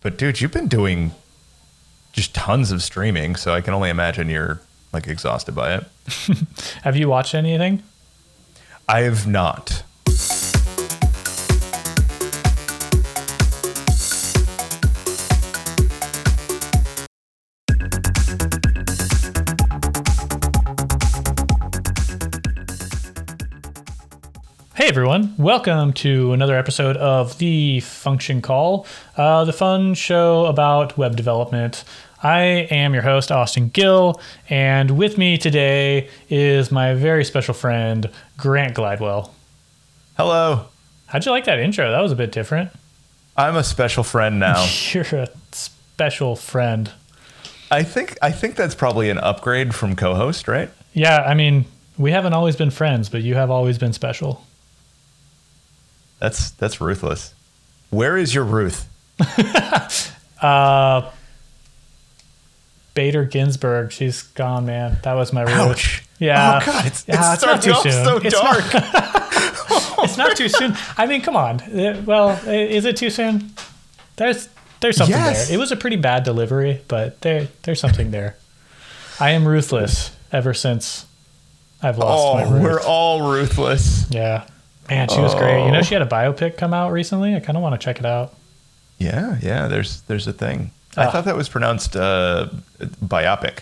but dude, you've been doing just tons of streaming, so I can only imagine you're like exhausted by it. Have you watched anything? I have not. Everyone, welcome to another episode of The Function Call, uh, the fun show about web development. I am your host, Austin Gill, and with me today is my very special friend, Grant Glidewell. Hello. How'd you like that intro? That was a bit different. I'm a special friend now. You're a special friend. I think I think that's probably an upgrade from co-host, right? Yeah, I mean, we haven't always been friends, but you have always been special. That's that's ruthless. Where is your Ruth? Uh, Bader Ginsburg, she's gone, man. That was my Ruth. Ouch. Yeah. Oh god, it's, Yeah, it it's not too soon. so It's dark. It's not too soon. I mean, come on. Uh, Well, is it too soon? There's there's something Yes. there. It was a pretty bad delivery, but there there's something there. I am ruthless ever since I've lost my oh, Ruth. we're all ruthless. yeah. Man, she was great. You know, Oh. she had a biopic come out recently. I kind of want to check it out. Yeah, yeah. There's there's a thing. I Ah. thought that was pronounced uh, biopic.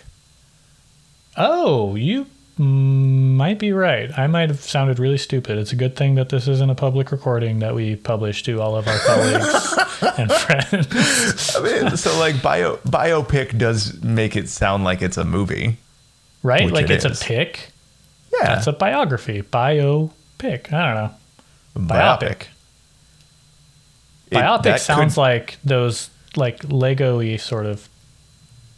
Oh, you might be right. I might have sounded really stupid. It's a good thing that this isn't a public recording that we publish to all of our colleagues and friends. I mean, so like bio biopic does make it sound like it's a movie. Right? Like it it's is. a pick. Yeah, That's a biography. Biopic. I don't know. Biopic. It- Biopic sounds could- like those like Lego-y sort of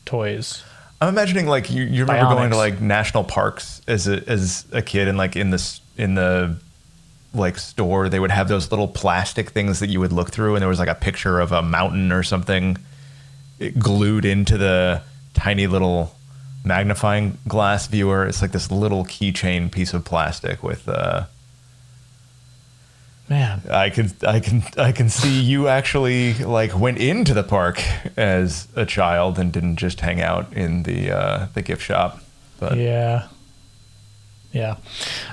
toys. I'm imagining like you, you remember going to like national parks as a as a kid and like in this in the like store they would have those little plastic things that you would look through and there was like a picture of a mountain or something glued into the tiny little magnifying glass viewer. It's like this little keychain piece of plastic with uh Man, I can I can I can see you actually like went into the park as a child and didn't just hang out in the uh, the gift shop. But Yeah. Yeah.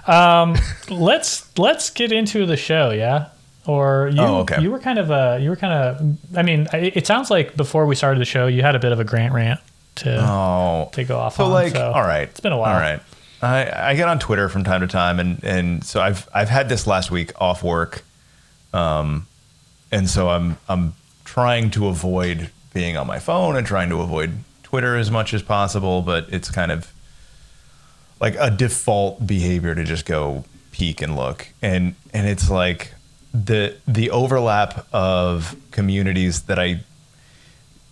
Um, let's let's get into the show, yeah? Or you Oh, okay. you were kind of uh you were kind of I mean, I- it sounds like before we started the show you had a bit of a grant rant to oh, to go off so on. like so all right, It's been a while. All right, I I get on Twitter from time to time and and so I've I've had this last week off work, um, and so I'm I'm trying to avoid being on my phone and trying to avoid Twitter as much as possible, but it's kind of like a default behavior to just go peek and look. And and it's like the the overlap of communities that I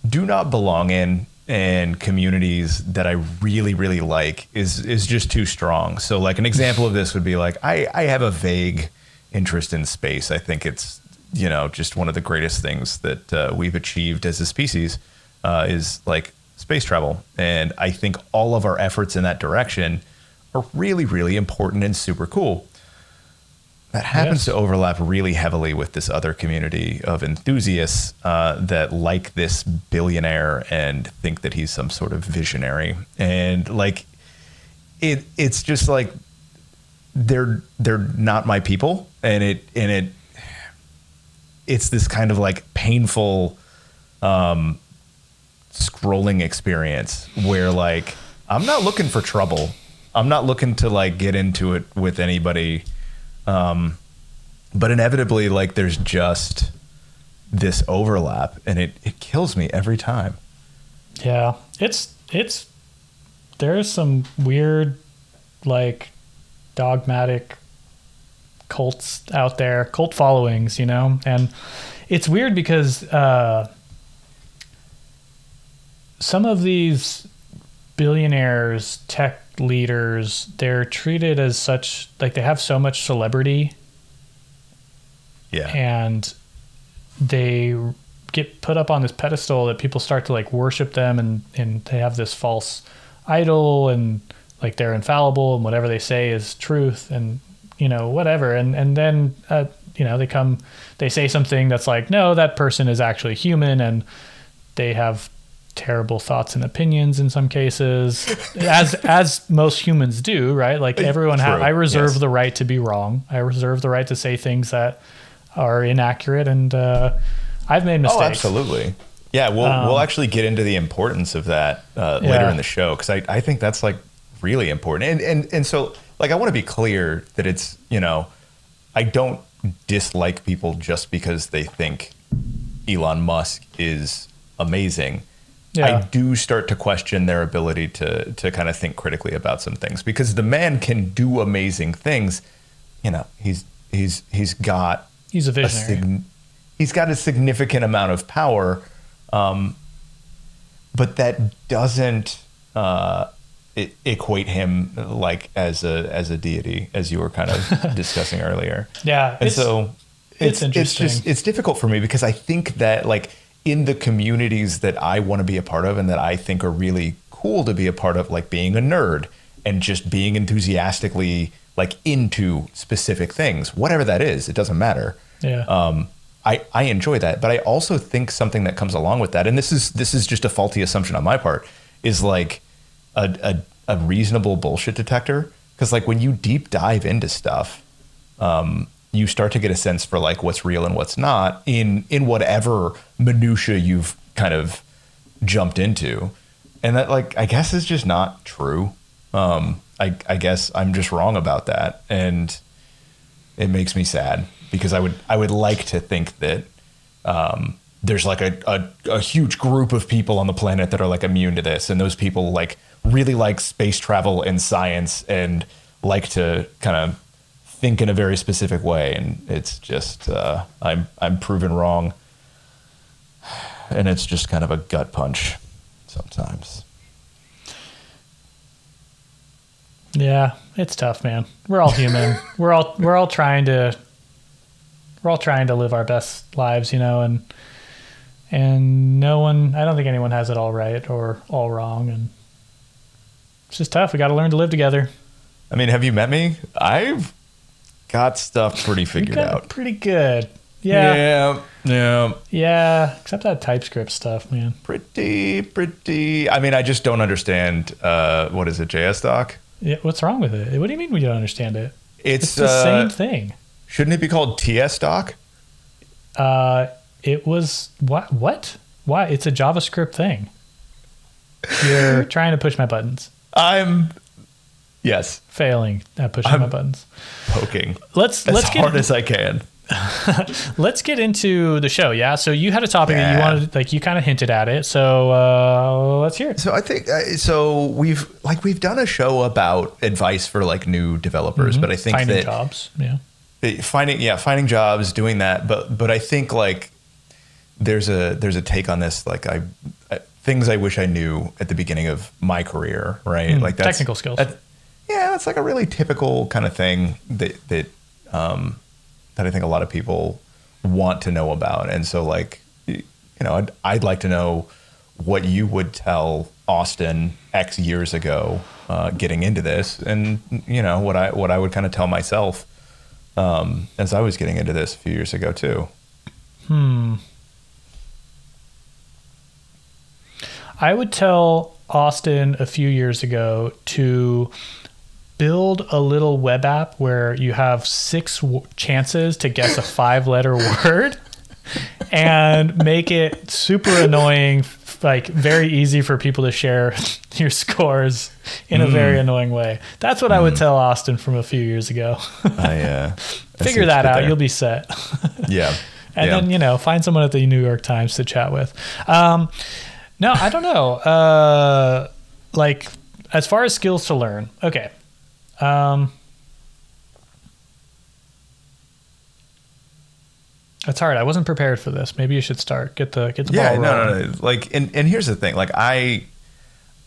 do not belong in and communities that I really really like is is just too strong. So like an example of this would be like I I have a vague interest in space. I think it's you know just one of the greatest things that uh, we've achieved as a species uh, is like space travel, and I think all of our efforts in that direction are really really important and super cool that happens Yes. to overlap really heavily with this other community of enthusiasts uh, that like this billionaire and think that he's some sort of visionary and like it it's just like they're they're not my people and it and it it's this kind of like painful um scrolling experience where like I'm not looking for trouble. I'm not looking to like get into it with anybody. Um but inevitably like there's just this overlap and it it kills me every time. Yeah. It's it's there's some weird like dogmatic cults out there, cult followings, you know? And it's weird because uh some of these billionaires, tech leaders, they're treated as such like they have so much celebrity Yeah. and they get put up on this pedestal that people start to like worship them and and they have this false idol and like they're infallible and whatever they say is truth and you know whatever and and then uh, you know they come they say something that's like no that person is actually human and they have terrible thoughts and opinions in some cases as as most humans do right like everyone ha- i reserve yes. the right to be wrong i reserve the right to say things that are inaccurate and uh, i've made mistakes Oh, absolutely. Yeah, we'll we'll actually get into the importance of that uh, later Yeah. in the show because I, I think that's like really important. And and and so like I want to be clear that it's you know I don't dislike people just because they think Elon Musk is amazing. I do start to question their ability to to kind of think critically about some things because the man can do amazing things. You know, he's he's he's got he's a a visionary sig- he's got a significant amount of power, um, but that doesn't uh, equate him like as a as a deity, as you were kind of discussing earlier. yeah And it's, so it's it's interesting. just it's difficult for me because I think that like in the communities that I want to be a part of and that I think are really cool to be a part of, like being a nerd and just being enthusiastically like into specific things, whatever that is, it doesn't matter. yeah Um, I, I enjoy that, but I also think something that comes along with that, and this is this is just a faulty assumption on my part, is like a a, a reasonable bullshit detector. Because like when you deep dive into stuff, um, you start to get a sense for like what's real and what's not in in whatever minutia you've kind of jumped into, and that like I guess is just not true. Um, I I guess I'm just wrong about that, and it makes me sad because I would I would like to think that um, there's like a, a, a huge group of people on the planet that are like immune to this, and those people like really like space travel and science and like to kind of think in a very specific way, and it's just uh, I'm I'm proven wrong, and it's just kind of a gut punch sometimes. Yeah, it's tough, man. We're all human. we're all we're all trying to we're all trying to live our best lives, you know, and and no one I don't think anyone has it all right or all wrong and it's just tough. We got to learn to live together. I mean, have you met me? I've got stuff pretty figured got out. pretty good. Yeah, yeah. yeah, yeah. except that TypeScript stuff, man. pretty pretty i mean i just don't understand uh what is it js doc Yeah, what's wrong with it? What do you mean we don't understand it? it's, It's the uh, same thing. shouldn't it be called TSDoc Uh, it was what? What? Why? It's a JavaScript thing. You're trying to push my buttons, i'm yes failing at pushing I'm- my buttons. poking Let's as let's hard get as i can let's get into the show. Yeah. So you had a topic that you wanted, like you kind of hinted at it. So uh, let's hear it. so i think uh, so we've like we've done a show about advice for like new developers but i think Finding that jobs. Yeah. it- finding yeah finding jobs doing that but but i think like there's a there's a take on this like i, I things i wish i knew at the beginning of my career right like that's technical skills. that- yeah that's like a really typical kind of thing that that um that i think a lot of people want to know about and so like you know i'd, I'd like to know what you would tell austin x years ago uh, getting into this and you know what i what i would kind of tell myself um, as I was getting into this a few years ago too. Hmm. I would tell Austin a few years ago to build a little web app where you have six w- chances to guess a five letter word and make it super annoying like very easy for people to share your scores in a very annoying way that's what i would tell austin from a few years ago I uh, figure that out there. you'll be set yeah. and yeah. then you know find someone at the New York Times to chat with. Um, no, I don't know. Uh, like as far as skills to learn, okay. Um, it's hard. I wasn't prepared for this. Maybe you should start. Get the get the yeah, ball no, no, no. Like, and and here's the thing. Like, I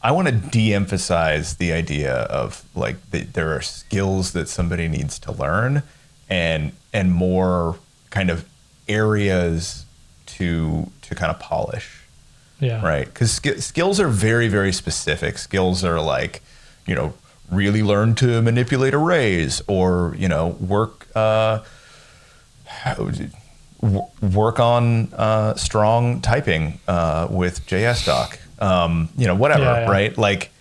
I want to de-emphasize the idea of like that there are skills that somebody needs to learn, and and more kind of areas to to kind of polish. Yeah. right? Because sk- skills are very, very specific. Skills are like, you know, really learn to manipulate arrays, or you know, work, uh, work on uh, strong typing uh, with JSDoc. Um, you know, whatever, Yeah, yeah. right? Like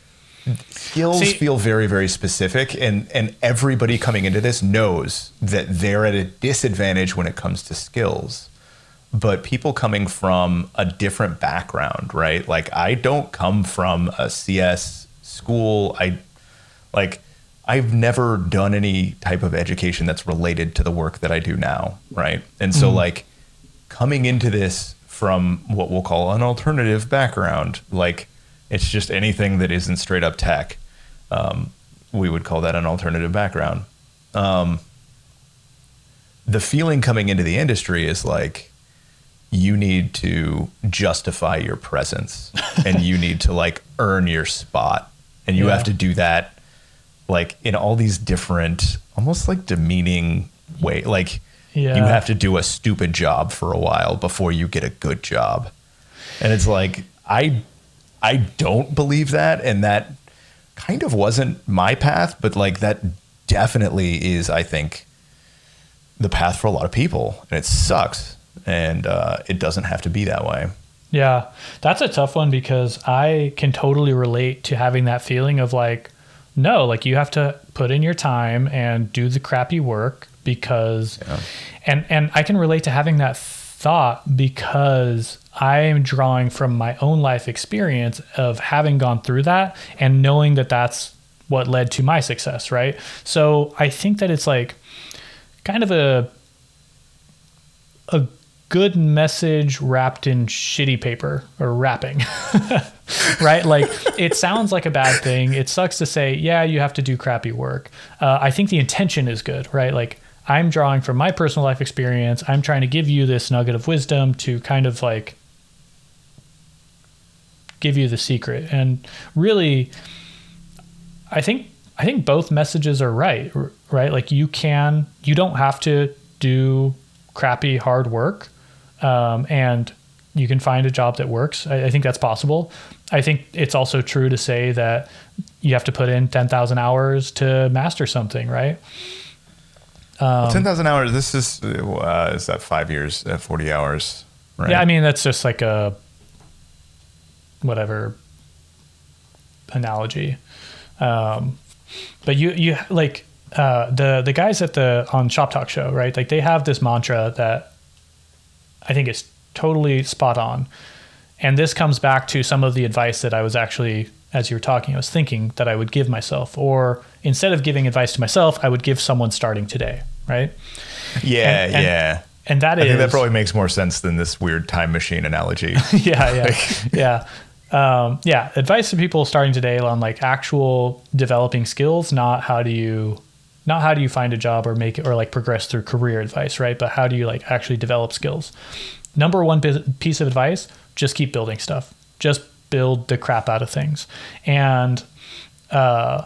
skills See- feel very, very specific, and and everybody coming into this knows that they're at a disadvantage when it comes to skills. But people coming from a different background, right? Like I don't come from a CS school. I like I've never done any type of education that's related to the work that I do now, right? And so like coming into this from what we'll call an alternative background, like it's just anything that isn't straight up tech. Um, we would call that an alternative background. Um, the feeling coming into the industry is like you need to justify your presence and you need to like earn your spot and you Yeah. have to do that like in all these different almost like demeaning way like Yeah. you have to do a stupid job for a while before you get a good job. And it's like i i don't believe that and that kind of wasn't my path but like that definitely is i think the path for a lot of people and it sucks and uh, it doesn't have to be that way. Yeah, that's a tough one because I can totally relate to having that feeling of like, no, like you have to put in your time and do the crappy work because, Yeah. and and I can relate to having that thought because I am drawing from my own life experience of having gone through that and knowing that that's what led to my success, right? So I think that it's like kind of a a good message wrapped in shitty paper or wrapping. right? Like it sounds like a bad thing. It sucks to say, yeah, you have to do crappy work. Uh, I think the intention is good, right? Like I'm drawing from my personal life experience. I'm trying to give you this nugget of wisdom to kind of like give you the secret. And really, I think I think both messages are right, right? Like you can, you don't have to do crappy hard work, um, and you can find a job that works. I, I think that's possible. I think it's also true to say that you have to put in ten thousand hours to master something, right? Um, 10,000 hours this is uh, is that 5 years uh, 40 hours right Yeah, I mean that's just like a whatever analogy. Um, but you you like uh, the the guys at the on ShopTalk Show, right? Like they have this mantra that I think is totally spot on. And this comes back to some of the advice that I was actually as you were talking, I was thinking that I would give myself or instead of giving advice to myself, I would give someone starting today, right? yeah and- and- yeah And that I is think that probably makes more sense than this weird time machine analogy. yeah, yeah, yeah. Um, yeah, advice to people starting today on like actual developing skills, not how do you, not how do you find a job or make it or like progress through career advice, right? But how do you like actually develop skills? Number one piece of advice: just keep building stuff. Just build the crap out of things, and uh,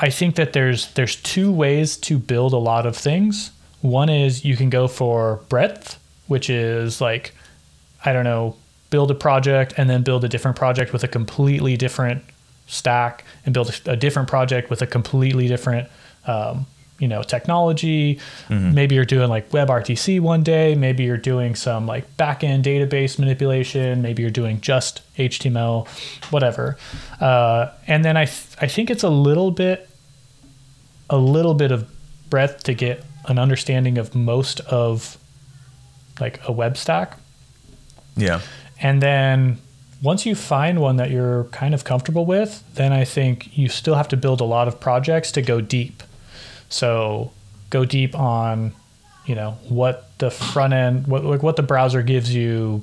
I think that there's there's two ways to build a lot of things. One is you can go for breadth, which is like I don't know, build a project and then build a different project with a completely different stack and build a, different project with a completely different um, you know technology. Maybe you're doing like WebRTC one day. Maybe you're doing some like backend database manipulation. Maybe you're doing just html whatever. Uh, and then I, th- I think it's a little bit a little bit of breadth to get an understanding of most of like a web stack. Yeah. and then once you find one that you're kind of comfortable with, then I think you still have to build a lot of projects to go deep. So go deep on, you know, what the front end, what like what the browser gives you,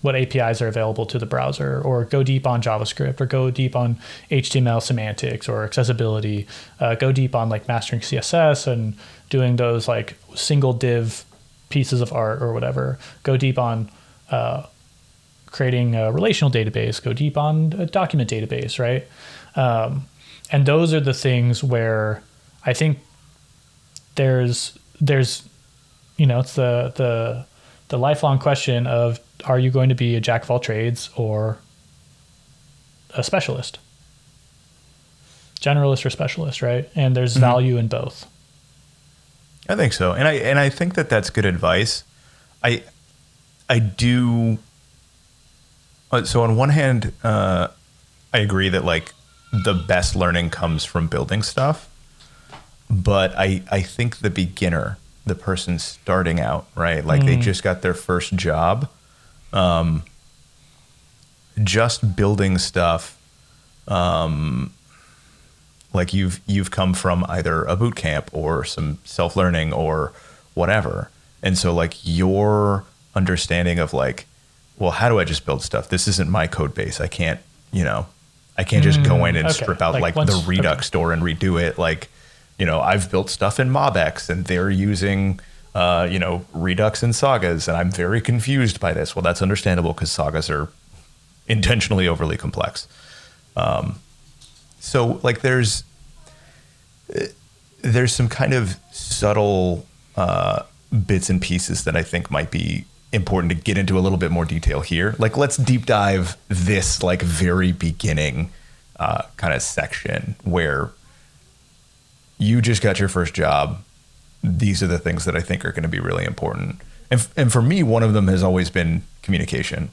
what APIs are available to the browser, or go deep on JavaScript, or go deep on HTML semantics or accessibility. Uh, go deep on like mastering CSS and doing those like single div pieces of art or whatever. Go deep on uh, creating a relational database, go deep on a document database, right? Um, and those are the things where I think there's there's you know it's the the the lifelong question of are you going to be a jack of all trades or a specialist? Generalist or specialist right? And there's value in both. I think so, and I and I think that that's good advice. I I do. uh, So on one hand, uh, I agree that like the best learning comes from building stuff, but I I think the beginner, the person starting out, right, like they mm. just got their first job, um, just building stuff um, like you've you've come from either a boot camp or some self learning or whatever, and so like your understanding of like, well, how do I just build stuff? This isn't my code base. I can't, you know, I can't just go mm. in and okay. strip out Like like, once- the Redux okay. store and redo it. Like, you know, I've built stuff in MobX and they're using. Uh, you know, Redux and sagas, and I'm very confused by this. Well, that's understandable because sagas are intentionally overly complex. Um, so, like, there's there's some kind of subtle uh, bits and pieces that I think might be important to get into a little bit more detail here. Like, let's deep dive this like very beginning uh, kind of section where you just got your first job. These are the things that I think are going to be really important. And, f- and for me, one of them has always been communication.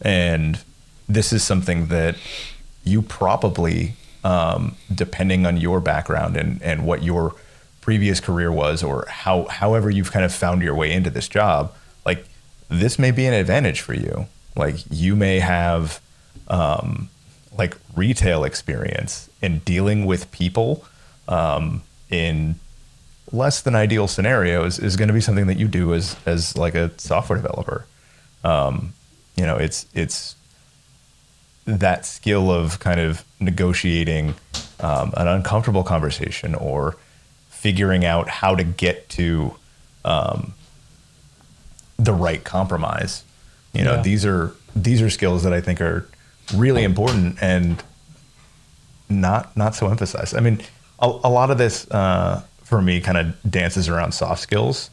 And this is something that you probably, um, depending on your background and, and what your previous career was, or how however you've kind of found your way into this job, like this may be an advantage for you. Like you may have um, like retail experience in dealing with people um, in less than ideal scenarios is going to be something that you do as as like a software developer. Um, you know, it's it's that skill of kind of negotiating um, an uncomfortable conversation or figuring out how to get to um, the right compromise. You know, Yeah. these are these are skills that I think are really important and not not so emphasized. I mean, a, a lot of this uh, for me kind of dances around soft skills,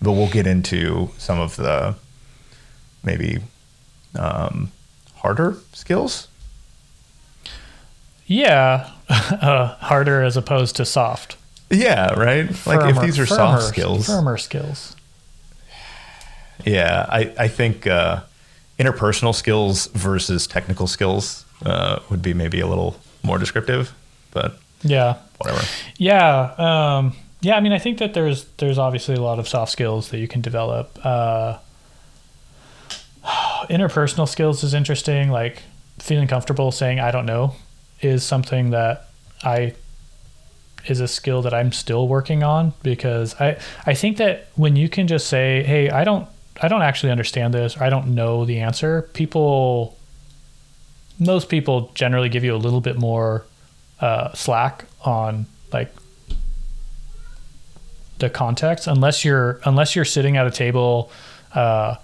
but we'll get into some of the maybe um, harder skills. Yeah, uh, harder as opposed to soft. Yeah, right. like if these are firmer- soft skills, firmer skills. yeah, I I think uh, interpersonal skills versus technical skills uh, would be maybe a little more descriptive, but Yeah, whatever. yeah, um, yeah. I mean, I think that there's there's obviously a lot of soft skills that you can develop. Uh, interpersonal skills is interesting. Like feeling comfortable saying "I don't know" is something that I is a skill that I'm still working on because I I think that when you can just say, "Hey, I don't I don't actually understand this," "I don't know the answer," people most people generally give you a little bit more uh, slack on like the context unless you're unless you're sitting at a table uh,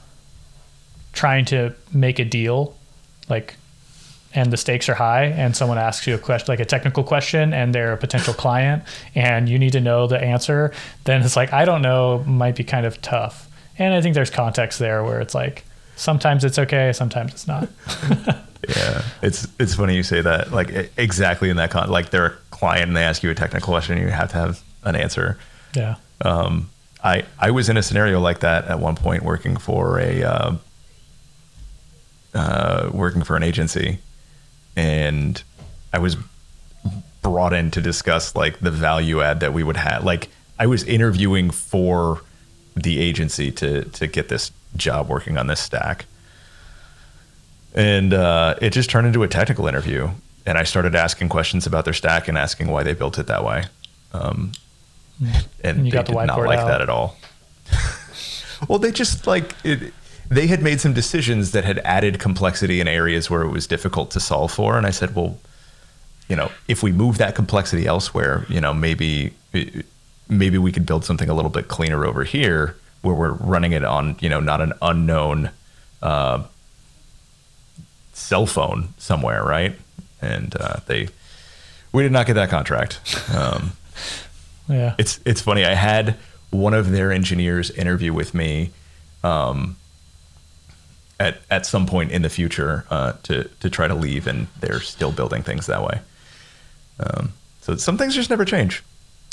trying to make a deal like and the stakes are high and someone asks you a question like a technical question and they're a potential client and you need to know the answer then it's like i don't know might be kind of tough and i think there's context there where it's like sometimes it's okay sometimes it's not Yeah, it's it's funny you say that. Like exactly in that con, like they're a client and they ask you a technical question, you have to have an answer. yeah Um, I I was in a scenario like that at one point, working for a uh, uh, working for an agency, and I was brought in to discuss like the value add that we would have. Like I was interviewing for the agency to to get this job working on this stack, and uh, it just turned into a technical interview. And I started asking questions about their stack and asking why they built it that way. Um, and And you they got the did not like out. that at all. well, they just like it. They had made some decisions that had added complexity in areas where it was difficult to solve for, and I said, well, you know, if we move that complexity elsewhere, you know, maybe maybe we could build something a little bit cleaner over here, where we're running it on, you know, not an unknown uh, cell phone somewhere, right? And uh, they, we did not get that contract. Um, yeah it's it's funny. I had one of their engineers interview with me um, at at some point in the future uh, to to try to leave, and they're still building things that way. Um, so some things just never change.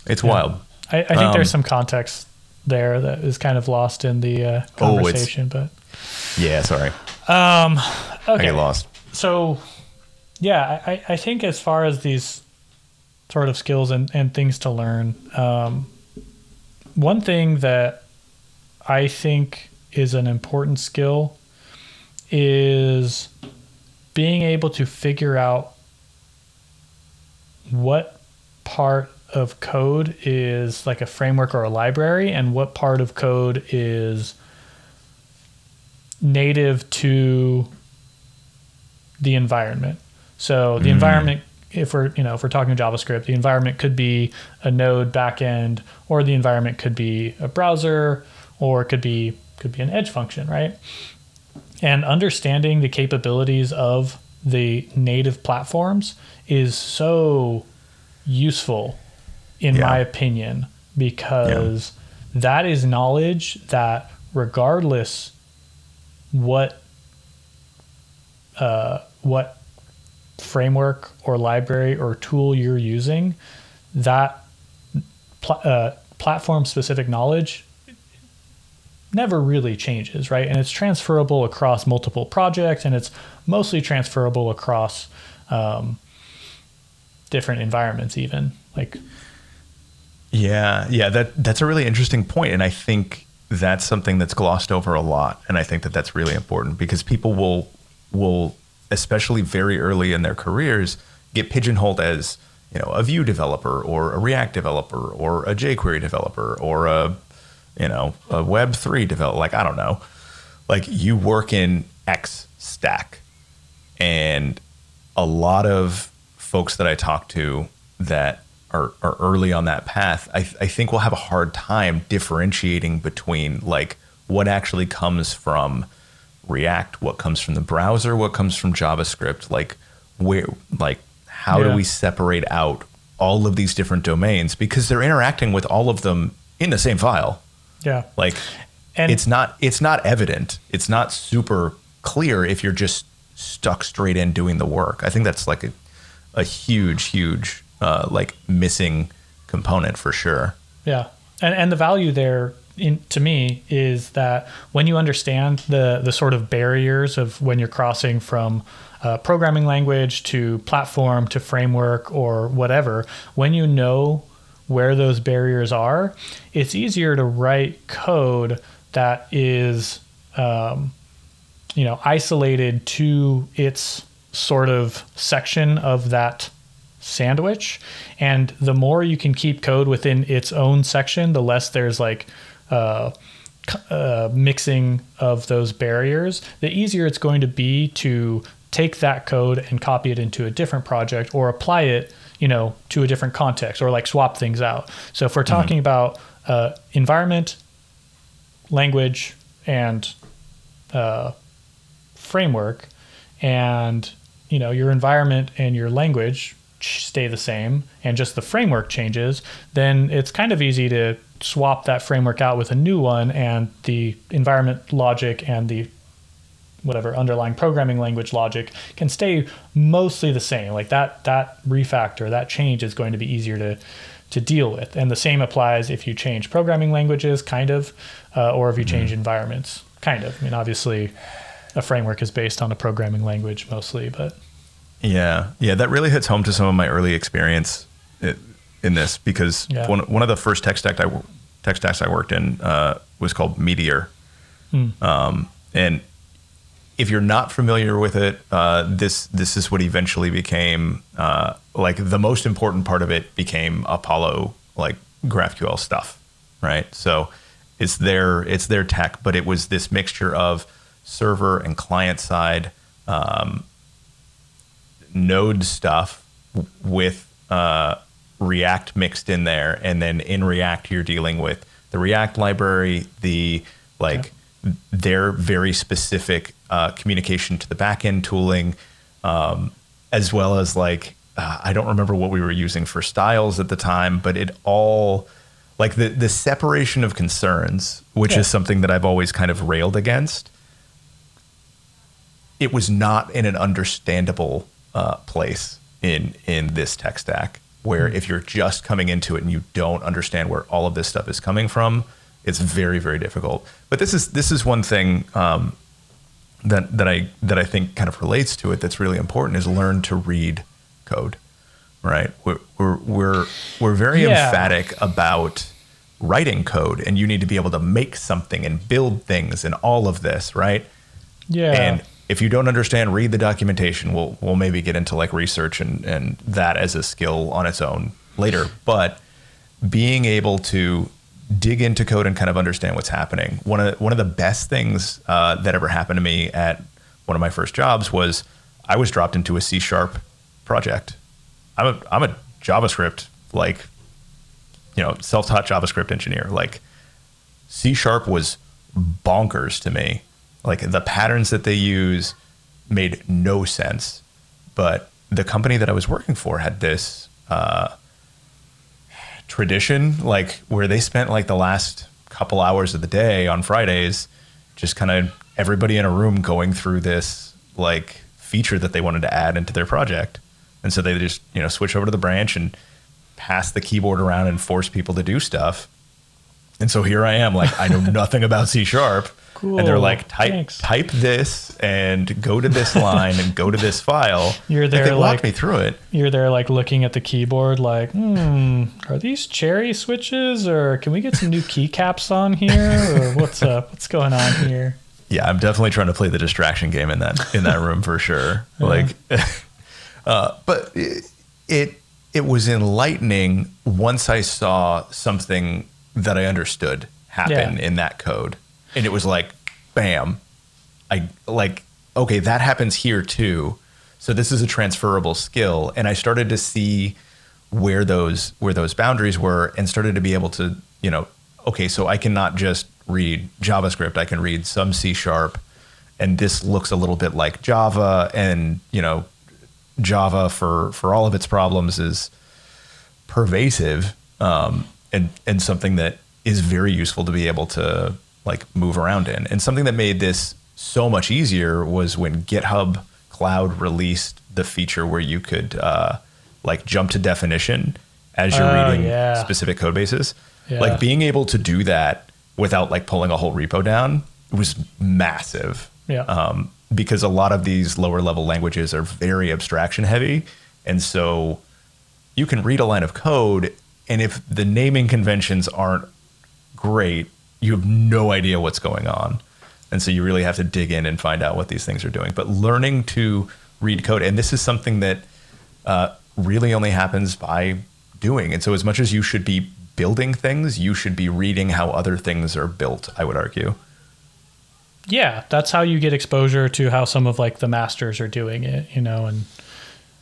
It's wild. I, I think Um, there's some context there that is kind of lost in the uh, Oh, conversation. but Yeah, sorry. um, I okay, get lost. so yeah, I, I- think as far as these sort of skills and, and things to learn, um, one thing that I think is an important skill is being able to figure out what part of code is like a framework or a library and what part of code is native to the environment. So the environment, if we're you know if we're talking JavaScript, the environment could be a Node backend, or the environment could be a browser, or it could be could be an edge function, right? And understanding the capabilities of the native platforms is so useful, in Yeah. my opinion, because that is knowledge that regardless what uh, what framework or library or tool you're using, that pl- uh, platform specific knowledge never really changes, right? And it's transferable across multiple projects and it's mostly transferable across um, different environments, even. Like, Yeah, yeah, that that's a really interesting point, and I think that's something that's glossed over a lot, and I think that that's really important because people will will especially very early in their careers get pigeonholed as you know a Vue developer or a React developer or a jQuery developer or a you know a Web three developer. Like I don't know, like you work in X stack, and a lot of folks that I talk to that are, are early on that path, I, I think will have a hard time differentiating between like what actually comes from React, what comes from the browser, what comes from JavaScript, like where, like how Yeah. do we separate out all of these different domains because they're interacting with all of them in the same file. yeah. Like And it's not it's not evident. It's not super clear if you're just stuck straight in doing the work. I think that's like a, a huge, huge uh, like missing component for sure. Yeah, and and the value there, in, to me, is that when you understand the the sort of barriers of when you're crossing from uh, programming language to platform to framework or whatever, when you know where those barriers are, it's easier to write code that is, um, you know, isolated to its sort of section of that sandwich. And the more you can keep code within its own section, the less there's like uh, uh, mixing of those barriers, the easier it's going to be to take that code and copy it into a different project or apply it, you know, to a different context or like swap things out. So if we're talking about uh, environment, language, and uh, framework, and you know your environment and your language stay the same, and just the framework changes, then it's kind of easy to swap that framework out with a new one, and the environment logic and the whatever underlying programming language logic can stay mostly the same. Like that that refactor, that change is going to be easier to to deal with. And the same applies if you change programming languages, kind of, uh, or if you change environments, kind of. I mean, obviously, a framework is based on a programming language mostly, but Yeah, yeah, that really hits home to some of my early experience i- in this because Yeah. one one of the first tech stack I tech stacks I worked in uh, was called Meteor, um, and if you're not familiar with it, uh, this this is what eventually became uh, like the most important part of it became Apollo like GraphQL stuff, right? So it's their it's their tech, but it was this mixture of server and client side um, Node stuff with uh, React mixed in there, and then in React you're dealing with the React library, the like their very specific uh, communication to the backend tooling, um, as well as like uh, I don't remember what we were using for styles at the time, but it all like the the separation of concerns, which Yeah. is something that I've always kind of railed against. It was not in an understandable uh, place in in this tech stack, where if you're just coming into it and you don't understand where all of this stuff is coming from, it's very very difficult. But this is this is one thing um, that that I that I think kind of relates to it. That's really important is learn to read code. Right? We're we're we're, we're very Yeah. emphatic about writing code, and you need to be able to make something and build things and all of this. Right? Yeah. And if you don't understand, read the documentation. We'll we'll maybe get into like research and and that as a skill on its own later. But being able to dig into code and kind of understand what's happening. One of the, one of the best things uh, that ever happened to me at one of my first jobs was I was dropped into a C sharp project. I'm a I'm a JavaScript like you know self taught JavaScript engineer. Like C sharp was bonkers to me. Like the patterns that they use made no sense. But the company that I was working for had this uh, tradition, like where they spent like the last couple hours of the day on Fridays, just kind of everybody in a room going through this like feature that they wanted to add into their project. And so they just, you know, switch over to the branch and pass the keyboard around and force people to do stuff. And so here I am, like I know nothing about C sharp. And they're like, type Thanks. type this and go to this line and go to this file. You're And there, they like- walked me through it. You're there like looking at the keyboard like, hmm, are these cherry switches or can we get some new keycaps on here or what's up? What's going on here? Yeah, I'm definitely trying to play the distraction game in that in that room for sure. Like, uh, but it, it it was enlightening once I saw something that I understood happen Yeah. in that code, and it was like, bam, I like okay, that happens here too. So this is a transferable skill, and I started to see where those where those boundaries were, and started to be able to you know, okay, so I cannot just read JavaScript, I can read some C sharp, and this looks a little bit like Java, and you know, Java for for all of its problems is pervasive. Um, and and something that is very useful to be able to like move around in. And something that made this so much easier was when GitHub Cloud released the feature where you could uh, like jump to definition as you're Oh, reading yeah. specific code bases. Yeah. Like being able to do that without like pulling a whole repo down was massive Yeah. um, because a lot of these lower level languages are very abstraction heavy. And so you can read a line of code, and if the naming conventions aren't great, you have no idea what's going on. And so you really have to dig in and find out what these things are doing. But learning to read code, and this is something that uh, really only happens by doing. And so, as much as you should be building things, you should be reading how other things are built, I would argue. yeah, that's how you get exposure to how some of like the masters are doing it, you know, and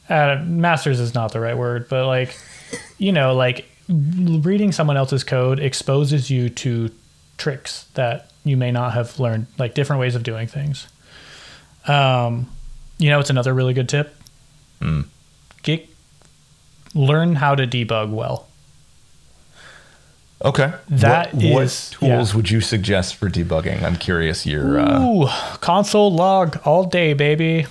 uh, masters is not the right word, but like, you know, like reading someone else's code exposes you to tricks that you may not have learned, like different ways of doing things. Um, you know, it's another really good tip. Get learn how to debug well. Okay. That what, what is- tools yeah. would you suggest for debugging? I'm curious. Your uh, Ooh, console log all day, baby.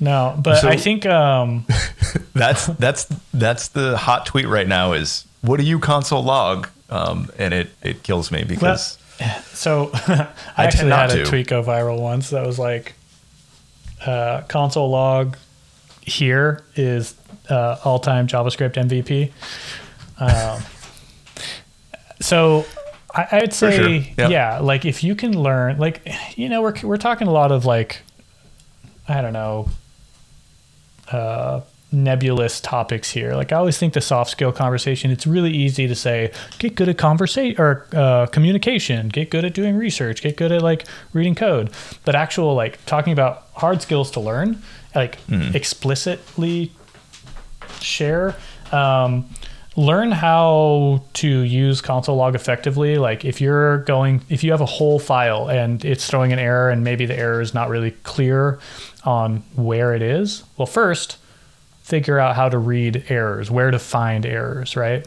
No, but So- I think um, that's that's that's the hot tweet right now. Is what do you console log? Um, and it it kills me because so. I tend actually had a to. tweet go viral once that was like, uh, console log here is uh, all time JavaScript MVP. Um, so I, I'd say, sure. Yep. yeah, like if you can learn, like you know, we're we're talking a lot of like, I don't know, uh, nebulous topics here. Like I always think the soft skill conversation, it's really easy to say, get good at conversation or uh, communication, get good at doing research, get good at like reading code. But actual like talking about hard skills to learn, like explicitly share. Um, learn how to use console log effectively like if you're going if you have a whole file and it's throwing an error and maybe the error is not really clear on where it is well first figure out how to read errors where to find errors right?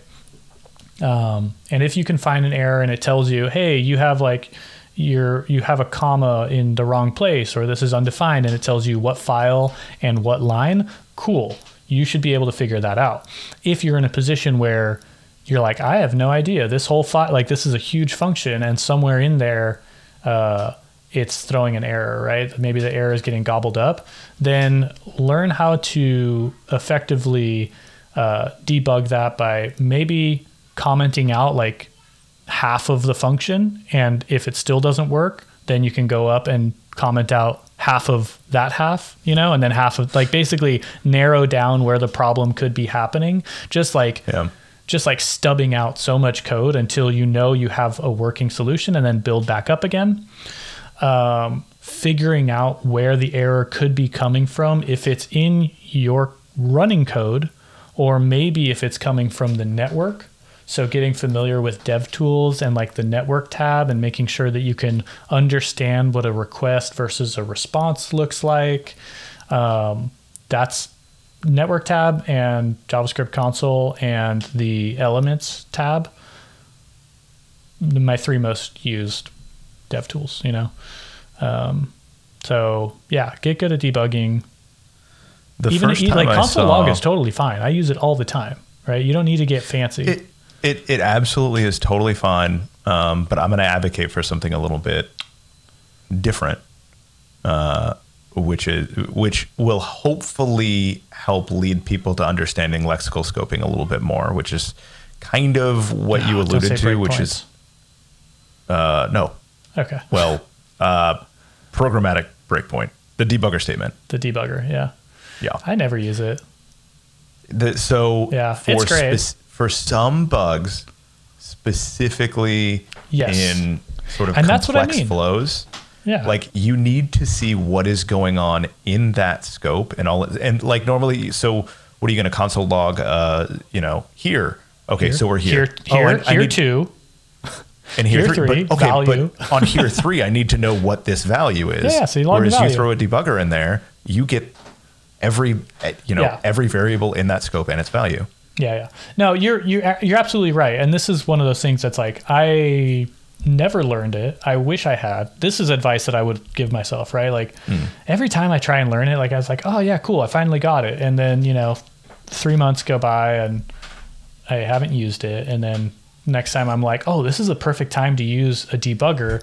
Um, and if you can find an error and it tells you hey you have like you're you have a comma in the wrong place or this is undefined and it tells you what file and what line cool. You should be able to figure that out. If you're in a position where you're like, I have no idea. This whole file, like this is a huge function, and somewhere in there, uh, it's throwing an error, right? Maybe the error is getting gobbled up. Then learn how to effectively uh, debug that by maybe commenting out like half of the function, and if it still doesn't work, then you can go up and comment out half of that half, you know, and then half of like basically narrow down where the problem could be happening. Just like Yeah. just like stubbing out so much code until you know you have a working solution and then build back up again. Um, figuring out where the error could be coming from, if it's in your running code, or maybe if it's coming from the network. So getting familiar with dev tools and like the network tab and making sure that you can understand what a request versus a response looks like. Um, that's network tab and JavaScript console and the elements tab. My three most used dev tools, you know. Um, so yeah, get good at debugging. The Even first time like console saw, log is totally fine. I use it all the time, right? You don't need to get fancy. it, it it absolutely is totally fine. Um, but I'm going to advocate for something a little bit different, uh, which is which will hopefully help lead people to understanding lexical scoping a little bit more, which is kind of what you alluded to, which breakpoints. is uh, no, okay. well, uh, programmatic breakpoint, the debugger statement. The debugger, yeah. Yeah. I never use it. The, so Yeah, for it's great. spec- for some bugs, specifically Yes. in sort of And that's what I mean. flows, Yeah. like you need to see what is going on in that scope and all. And like normally, so what are you going to console log? Uh, you know, here. Okay, so we're here. Here, Oh, here, I here need- two. And here, Here three, three, but, okay, value. but on here three, I need to know what this value is. Yeah, so you Whereas you throw a debugger in there, you get every eh, you know Yeah. every variable in that scope and its value. Yeah, yeah. No, you're you're you're absolutely right. And this is one of those things that's like I never learned it. I wish I had. This is advice that I would give myself, right? Like every time I try and learn it, like I was like, "Oh yeah, cool. I finally got it." And then, you know, 3 months go by and I haven't used it and then next time I'm like, "Oh, this is a perfect time to use a debugger."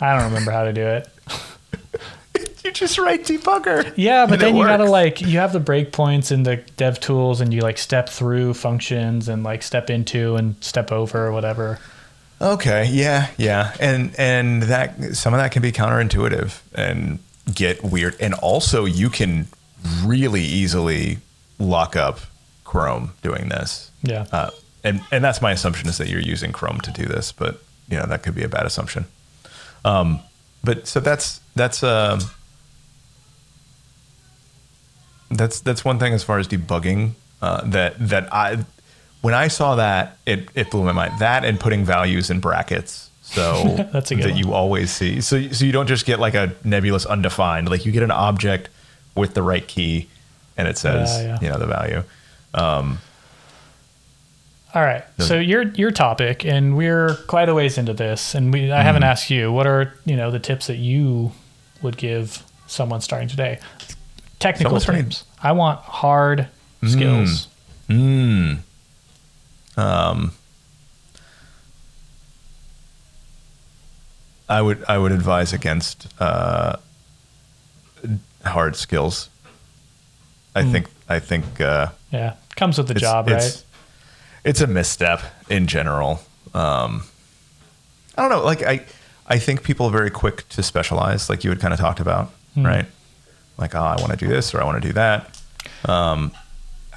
I don't remember how to do it. You just write debugger. Yeah, but then you gotta like you have the breakpoints in the dev tools, and you like step through functions and like step into and step over or whatever. Okay, yeah, yeah, and and that some of that can be counterintuitive and get weird, and also you can really easily lock up Chrome doing this. Yeah, Uh, and and that's my assumption is that you're using Chrome to do this, but you know that could be a bad assumption. Um, but so that's that's um, that's that's one thing as far as debugging uh, that that I when I saw that it it blew my mind that and putting values in brackets so That's a good that one. you always see so so you don't just get like a nebulous undefined like you get an object with the right key and it says Yeah, yeah. you know the value. All right. So your your topic, and we're quite a ways into this, and we I Mm-hmm. haven't asked you what are you know the tips that you would give someone starting today. Technical Someone starting- I want hard skills. Mm. Um, I would I would advise against uh, hard skills. I think I think uh, Yeah, comes with the job, right? It's a misstep in general. Um, I don't know. Like I, I think people are very quick to specialize, like you had kind of talked about, Hmm. right? Like, oh, I want to do this or I want to do that. Um,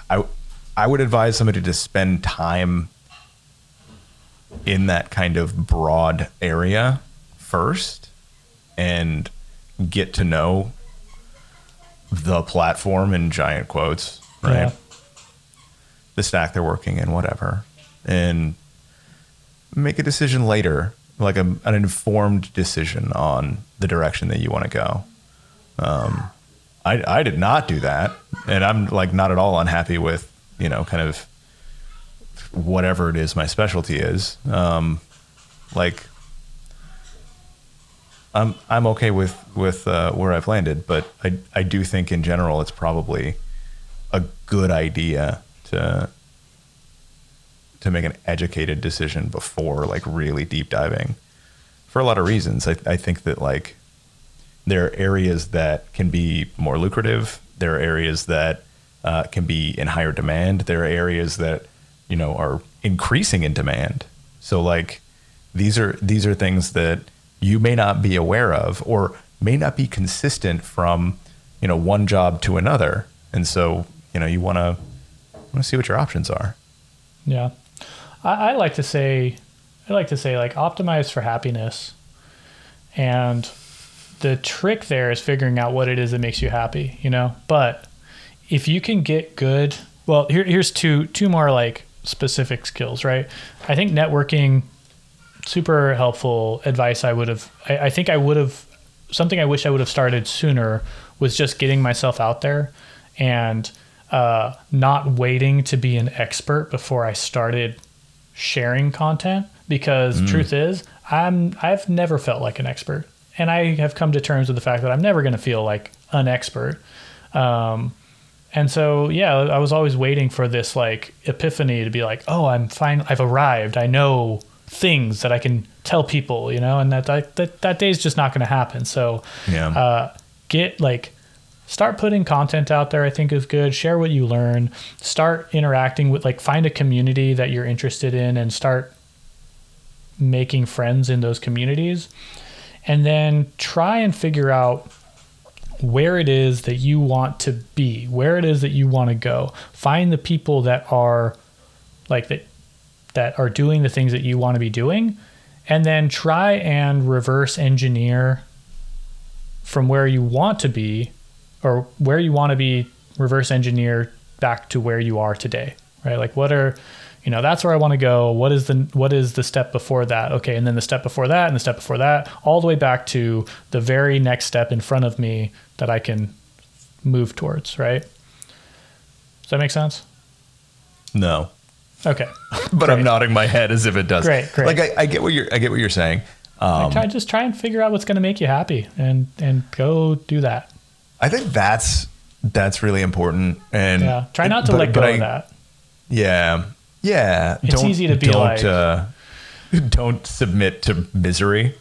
I, I would advise somebody to spend time in that kind of broad area first, and get to know the platform in giant quotes, right? Yeah. The stack they're working in, whatever, and make a decision later, like a, an informed decision on the direction that you want to go. Um, I, I did not do that, and I'm like not at all unhappy with you know kind of whatever it is my specialty is. Um, like I'm I'm okay with with uh, where I've landed, but I I do think in general it's probably a good idea to to make an educated decision before like really deep diving for a lot of reasons. I, I think that like there are areas that can be more lucrative. There are areas that uh, can be in higher demand. There are areas that you know are increasing in demand. So like these are these are things that you may not be aware of or may not be consistent from you know one job to another. And so you know you want to want to see what your options are. Yeah, I, I like to say I like to say like optimize for happiness, and the trick there is figuring out what it is that makes you happy. You know, but if you can get good, well, here, here's two two more like specific skills, right? I think networking super helpful advice I would have I, I think I would have something I wish I would have started sooner was just getting myself out there and uh, not waiting to be an expert before I started sharing content because truth is I'm I've never felt like an expert. And I have come to terms with the fact that I'm never going to feel like an expert. Um, and so yeah I was always waiting for this like epiphany to be like oh I'm fine I've arrived. I know things that I can tell people you know? And that that that, that day's just not going to happen. So Yeah. uh, get like start putting content out there i think is good. Share what you learn. Start interacting with like find a community that you're interested in and start making friends in those communities. And then try and figure out where it is that you want to be where it is that you want to go. Find the people that are like that that are doing the things that you want to be doing. And then try and reverse engineer from where you want to be or where you want to be reverse engineer back to where you are today right like what are you know that's where i want to go what is the what is the step before that okay and then the step before that and the step before that all the way back to the very next step in front of me that i can move towards right does that make sense no. okay But I'm nodding my head as if it does. Great, great. Like I, I get what you're I get what you're saying. Um, try, just try and figure out what's going to make you happy and and go do that I think that's that's really important. And yeah try not to but- let go but of that Yeah, yeah. It's easy to be don't, like- uh, don't submit to misery.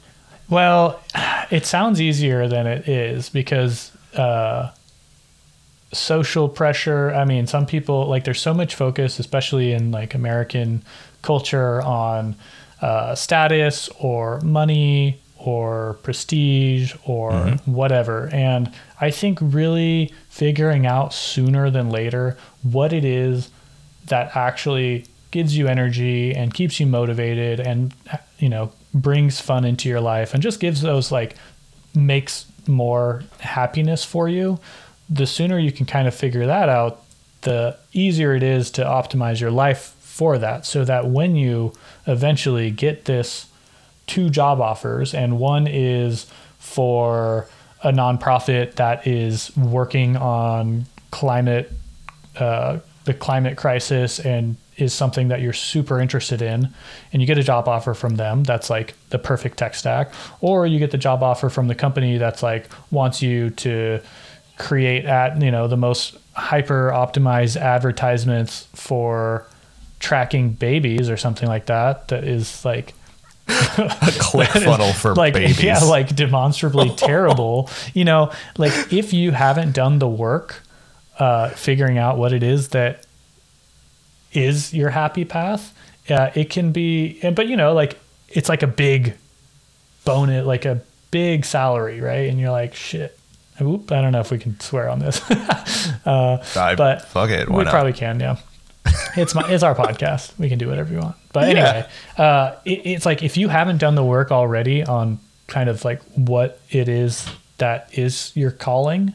Well, it sounds easier than it is because uh, social pressure. I mean, some people like there's so much focus, especially in like American culture, on uh, status or money or prestige or mm-hmm. whatever. And I think really figuring out sooner than later what it is that actually gives you energy and keeps you motivated and you know brings fun into your life and just gives those like makes more happiness for you the sooner you can kind of figure that out the easier it is to optimize your life for that so that when you eventually get this two job offers and one is for a nonprofit that is working on climate uh, the climate crisis and is something that you're super interested in and you get a job offer from them that's like the perfect tech stack or you get the job offer from the company that's like wants you to create at you know the most hyper optimized advertisements for tracking babies or something like that that is like A click funnel for like babies. yeah like demonstrably terrible you know like if you haven't done the work uh figuring out what it is that is your happy path uh, it can be but you know like it's like a big bonus like a big salary right and you're like shit Oop, I don't know if we can swear on this, uh, I- but fuck it. Why we not? probably can. Yeah, it's my it's our podcast. We can do whatever you want. But anyway, uh, it, it's like if you haven't done the work already on kind of like what it is that is your calling,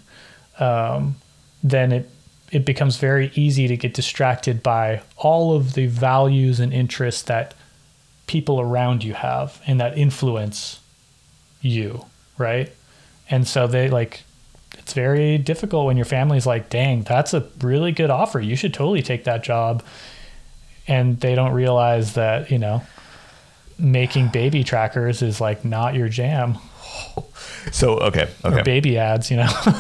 um, then it it becomes very easy to get distracted by all of the values and interests that people around you have and that influence you, right? And so they like it's very difficult when your family's like, "Dang, that's a really good offer. You should totally take that job." And they don't realize that, you know, making baby trackers is like not your jam So okay, okay. or baby ads, you know.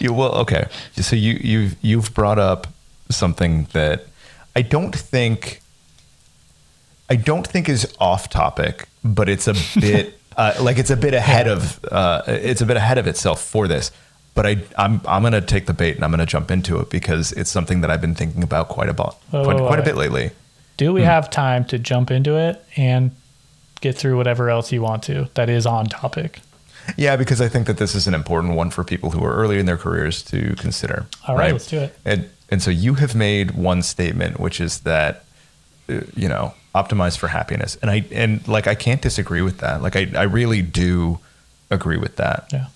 You well, okay. So you you've you've brought up something that I don't think I don't think is off topic, but it's a bit uh, like it's a bit ahead of uh, it's a bit ahead of itself for this. But I I'm I'm gonna take the bait and I'm gonna jump into it because it's something that I've been thinking about quite a bit Wait, quite, wait, quite a wait. bit lately. Do Hmm. we have time to jump into it and get through whatever else you want to that is on topic? Yeah, because I think that this is an important one for people who are early in their careers to consider. All right, let's do it. And and so you have made one statement, which is that uh, you know optimize for happiness, and I and like I can't disagree with that. Like I I really do agree with that. Yeah.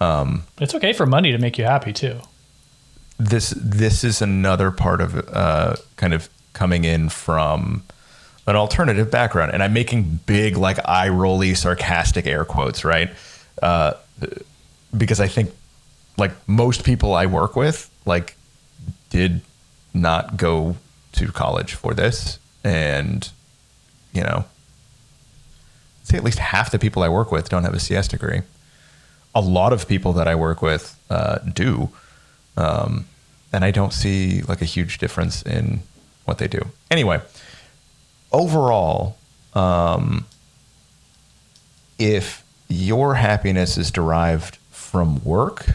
Um, it's okay for money to make you happy too. This this is another part of uh, kind of coming in from an alternative background, and I'm making big like eye rolly sarcastic air quotes, right? Uh, because I think like most people I work with like did not go to college for this and you know I'd say at least half the people I work with don't have a CS degree. A lot of people that I work with uh, do, um, and I don't see like a huge difference in what they do. Anyway, overall, um, if your happiness is derived from work,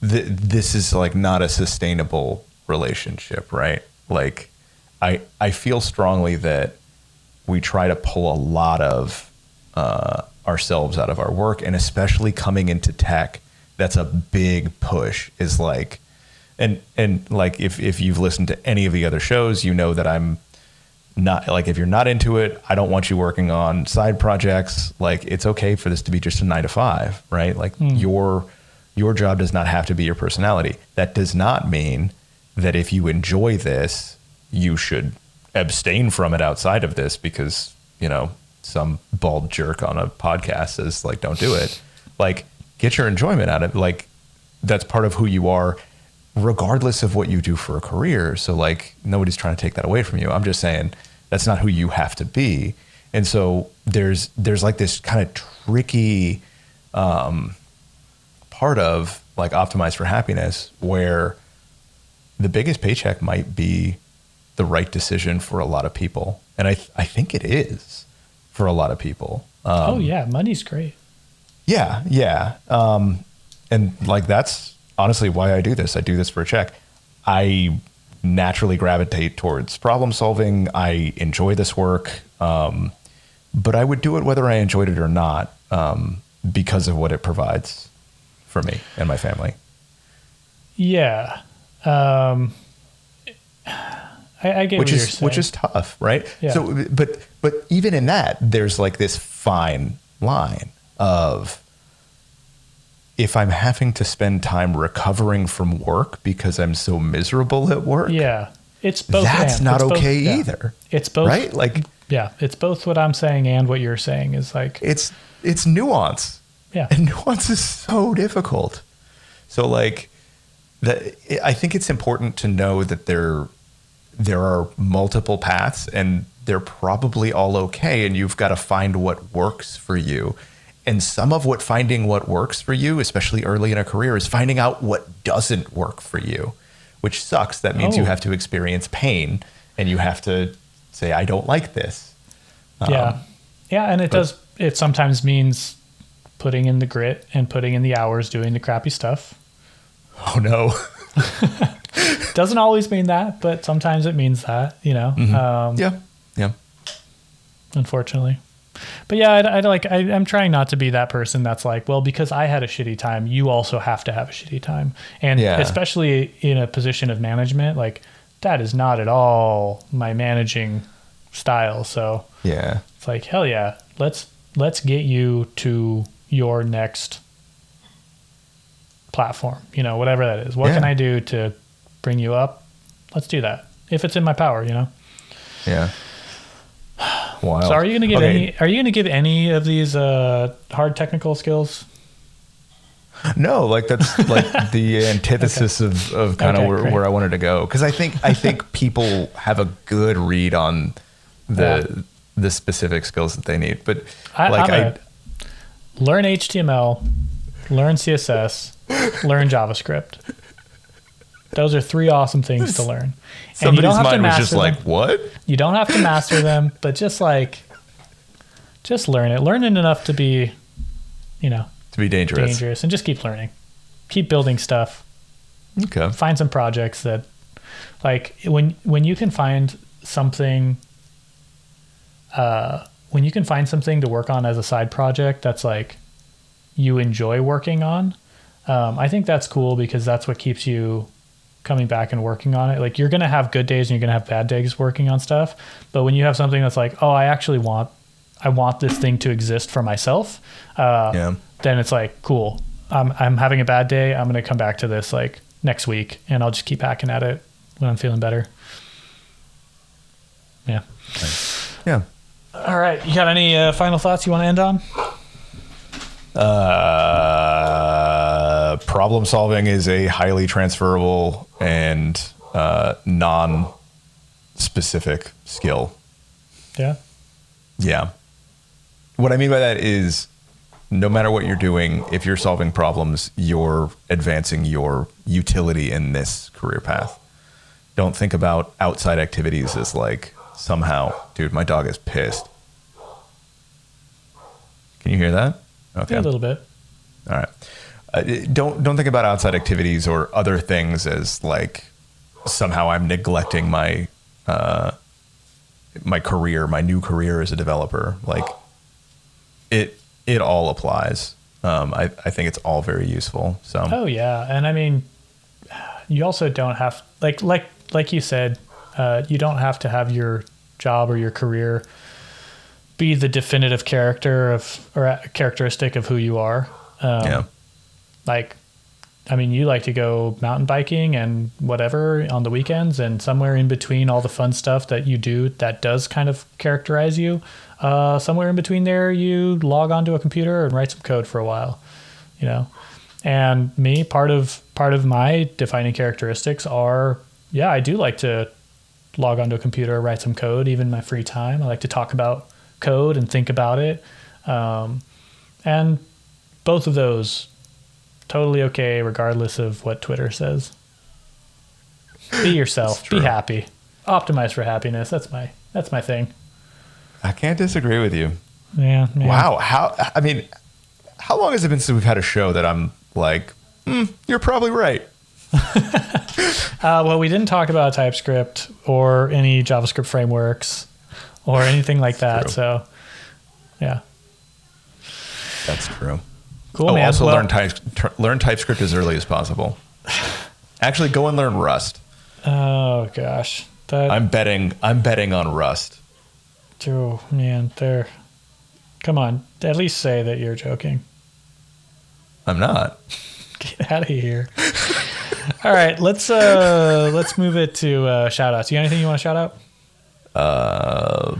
th- this is like not a sustainable relationship, right? Like, I I feel strongly that we try to pull a lot of uh, ourselves out of our work, and especially coming into tech, that's a big push. Is like, and and like if if you've listened to any of the other shows, you know that I'm not like if you're not into it, I don't want you working on side projects. Like it's okay for this to be just a nine to five, right? Like your your job does not have to be your personality. That does not mean that if you enjoy this, you should abstain from it outside of this because, you know, some bald jerk on a podcast says like don't do it. Like get your enjoyment out of it. Like that's part of who you are regardless of what you do for a career. So like nobody's trying to take that away from you. I'm just saying that's not who you have to be. And so there's there's like this kind of tricky um, part of like optimize for happiness where the biggest paycheck might be the right decision for a lot of people. And I I think it is for a lot of people. Um, oh yeah, money's great. yeah, yeah. Um, and like that's honestly why I do this. I do this for a check. I naturally gravitate towards problem solving. I enjoy this work, um, but I would do it whether I enjoyed it or not um, because of what it provides for me and my family. Yeah. Um, I, I get which what you're is which is tough, right? Yeah. So, but but even in that, there's like this fine line of if I'm having to spend time recovering from work because I'm so miserable at work, yeah. It's both. that's and. not It's both- okay yeah. either, It's both. right? Like Yeah, it's both what I'm saying and what you're saying is like, it's it's nuance, yeah, and nuance is so difficult. So like that, I think it's important to know that there there are multiple paths, and they're probably all okay, and you've got to find what works for you. And some of what finding what works for you, especially early in a career, is finding out what doesn't work for you, which sucks. That means you Oh. have to experience pain, and you have to say, "I don't like this." Um, yeah, yeah, and it but- does. It sometimes means putting in the grit and putting in the hours doing the crappy stuff. Oh no. Doesn't always mean that, but sometimes it means that. You know, Mm-hmm. um, yeah. Yeah. unfortunately. But yeah, I, I like. I, I'm trying not to be that person that's like, well, because I had a shitty time, you also have to have a shitty time, and Yeah. especially in a position of management, like that is not at all my managing style. So Yeah. it's like, hell yeah, let's let's get you to your next platform. You know, whatever that is. What Yeah. can I do to bring you up? Let's do that if it's in my power. You know. Yeah. Wow. So are you going to give Okay. any? Are you going to give any of these uh, hard technical skills? No, like that's like the antithesis of, of kind Okay, of where, where I wanted to go. Cause I think, I think people have a good read on the, the specific skills that they need. But I, like, I, learn HTML, learn CSS, learn JavaScript. Those are three awesome things to learn. And you Somebody's don't have to mind was master just them. like, what? You don't have to master them, but just like, just learn it. Learn it enough to be, you know, To be dangerous. dangerous, and just keep learning. Keep building stuff. Okay. Find some projects that, like, when when you can find something. Uh, when you can find something to work on as a side project that's like you enjoy working on, um, I think that's cool because that's what keeps you coming back and working on it. Like you're gonna have good days and you're gonna have bad days working on stuff, but when you have something that's like, oh, I actually want, I want this thing to exist for myself, uh, Yeah. then it's like cool. I'm I'm having a bad day. I'm gonna come back to this like next week, and I'll just keep hacking at it when I'm feeling better. Yeah. Yeah. All right. You got any uh, final thoughts you want to end on? Uh, problem solving is a highly transferable and uh, non specific skill. Yeah. Yeah. What I mean by that is no matter what you're doing, if you're solving problems, you're advancing your utility in this career path. Don't think about outside activities as like somehow, dude, my dog is pissed. Can you hear that? Okay. Yeah, a little bit. All right. Uh, don't don't think about outside activities or other things as like somehow I'm neglecting my uh, my career, my new career as a developer. Like it it all applies. Um, I I think it's all very useful. So Oh yeah, and I mean, you also don't have like like like you said, uh, you don't have to have your job or your career be the definitive character of or characteristic of who you are. Um, yeah, like I mean, you like to go mountain biking and whatever on the weekends, and somewhere in between all the fun stuff that you do that does kind of characterize you, uh, somewhere in between there, you log onto a computer and write some code for a while, you know. And me, part of part of my defining characteristics are, yeah, I do like to log onto a computer, write some code, even my free time. I like to talk about code and think about it, um, and both of those totally okay regardless of what twitter says. Be yourself. Be happy. Optimize for happiness. That's my that's my thing. I can't disagree with you. yeah, yeah. Wow, how I mean, how long has it been since we've had a show that I'm like, hmm, you're probably right. Uh, well we didn't talk about typescript or any javascript frameworks or anything like that true. so yeah That's true. cool oh, man also Well, learn type, tr- learn TypeScript as early as possible. Actually, go and learn Rust. oh gosh that I'm betting. I'm betting on Rust. oh man there come on at least say that you're joking I'm not. Get out of here. All right, let's uh let's move it to uh shout outs. You got anything you want to shout out? Uh,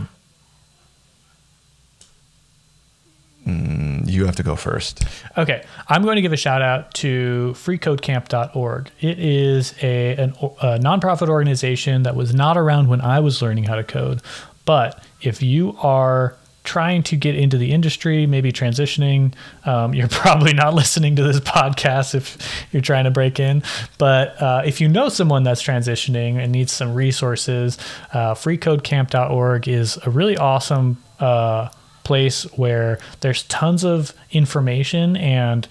mm, you have to go first. Okay, I'm going to give a shout out to freecodecamp.org. It is a an, a nonprofit organization that was not around when I was learning how to code, but if you are trying to get into the industry, maybe transitioning, um, you're probably not listening to this podcast if you're trying to break in. But uh, if you know someone that's transitioning and needs some resources, uh, freecodecamp.org is a really awesome uh, place where there's tons of information and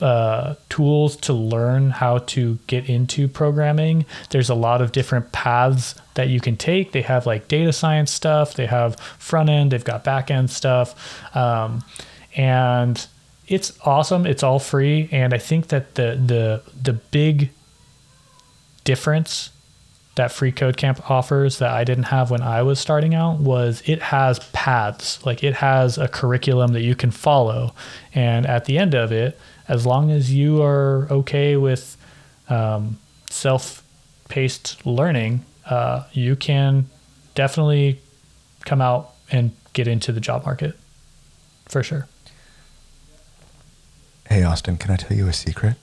uh, tools to learn how to get into programming. There's a lot of different paths that you can take. They have like data science stuff, they have front end, they've got back end stuff. Um, and it's awesome. It's all free. And I think that the the the big difference that freeCodeCamp offers that I didn't have when I was starting out was it has paths like it has a curriculum that you can follow and at the end of it as long as you are okay with um, self-paced learning uh, you can definitely come out and get into the job market for sure Hey, Austin, can I tell you a secret?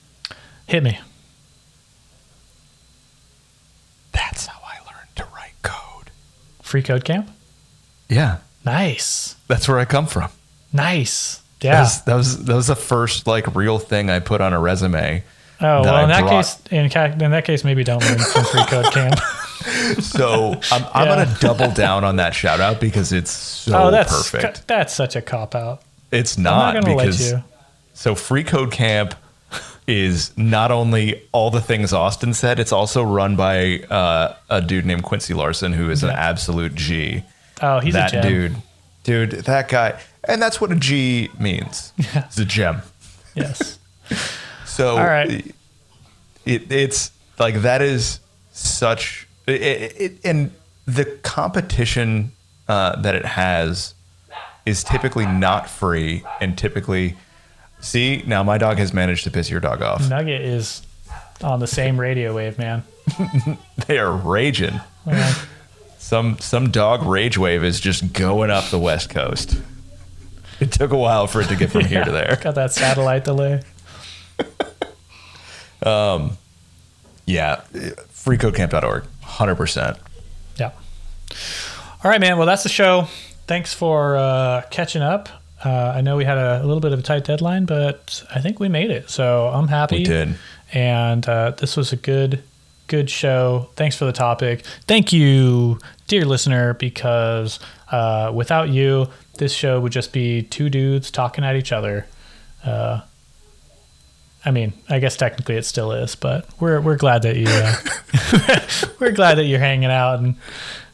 hit me That's how I learned to write code. freeCodeCamp Yeah, nice that's where I come from. nice That yeah was, that was that was the first like real thing I put on a resume. Oh that well, I in that brought- case, in, in that case, maybe don't learn from freeCodeCamp. So I'm, I'm Yeah. gonna double down on that shout out because it's so oh, that's perfect. that's such a cop out. It's I'm not, not because you. so freeCodeCamp is not only all the things Austin said, it's also run by uh, a dude named Quincy Larson who is an absolute G. Oh, he's that a gem. dude, dude, that guy, and that's what a G means. It's a gem. Yes. So All right. it, it's like that is such it, it, it- and the competition uh, that it has is typically not free and typically see now my dog has managed to piss your dog off Nugget is on the same radio wave, man. they are raging Yeah. some some dog rage wave is just going up the west coast it took a while for it to get from here to there Got that satellite delay. um, yeah freecodecamp.org 100% Yeah. All right, man. Well, that's the show. Thanks for uh, catching up. Uh, I know we had a, a little bit of a tight deadline, but I think we made it. So I'm happy. we did And uh, this was a good, good show. Thanks for the topic. Thank you, dear listener, because uh, without you, this show would just be two dudes talking at each other. I mean, I guess technically it still is, but we're we're glad that you uh, we're glad that you're hanging out and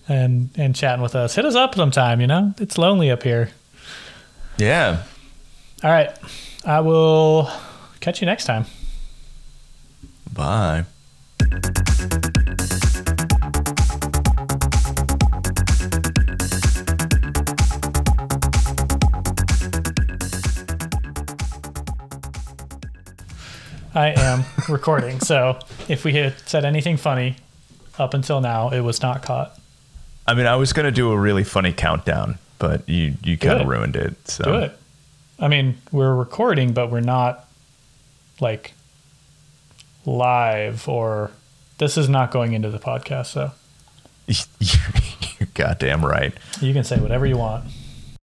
and and chatting with us. Hit us up sometime. You know, it's lonely up here. yeah All right, I will catch you next time. bye I am recording. So if we had said anything funny up until now, it was not caught. I mean, I was gonna do a really funny countdown, but you you kind of ruined it. So Do it. I mean, we're recording, but we're not like live or this is not going into the podcast. So you're goddamn right. you can say whatever you want.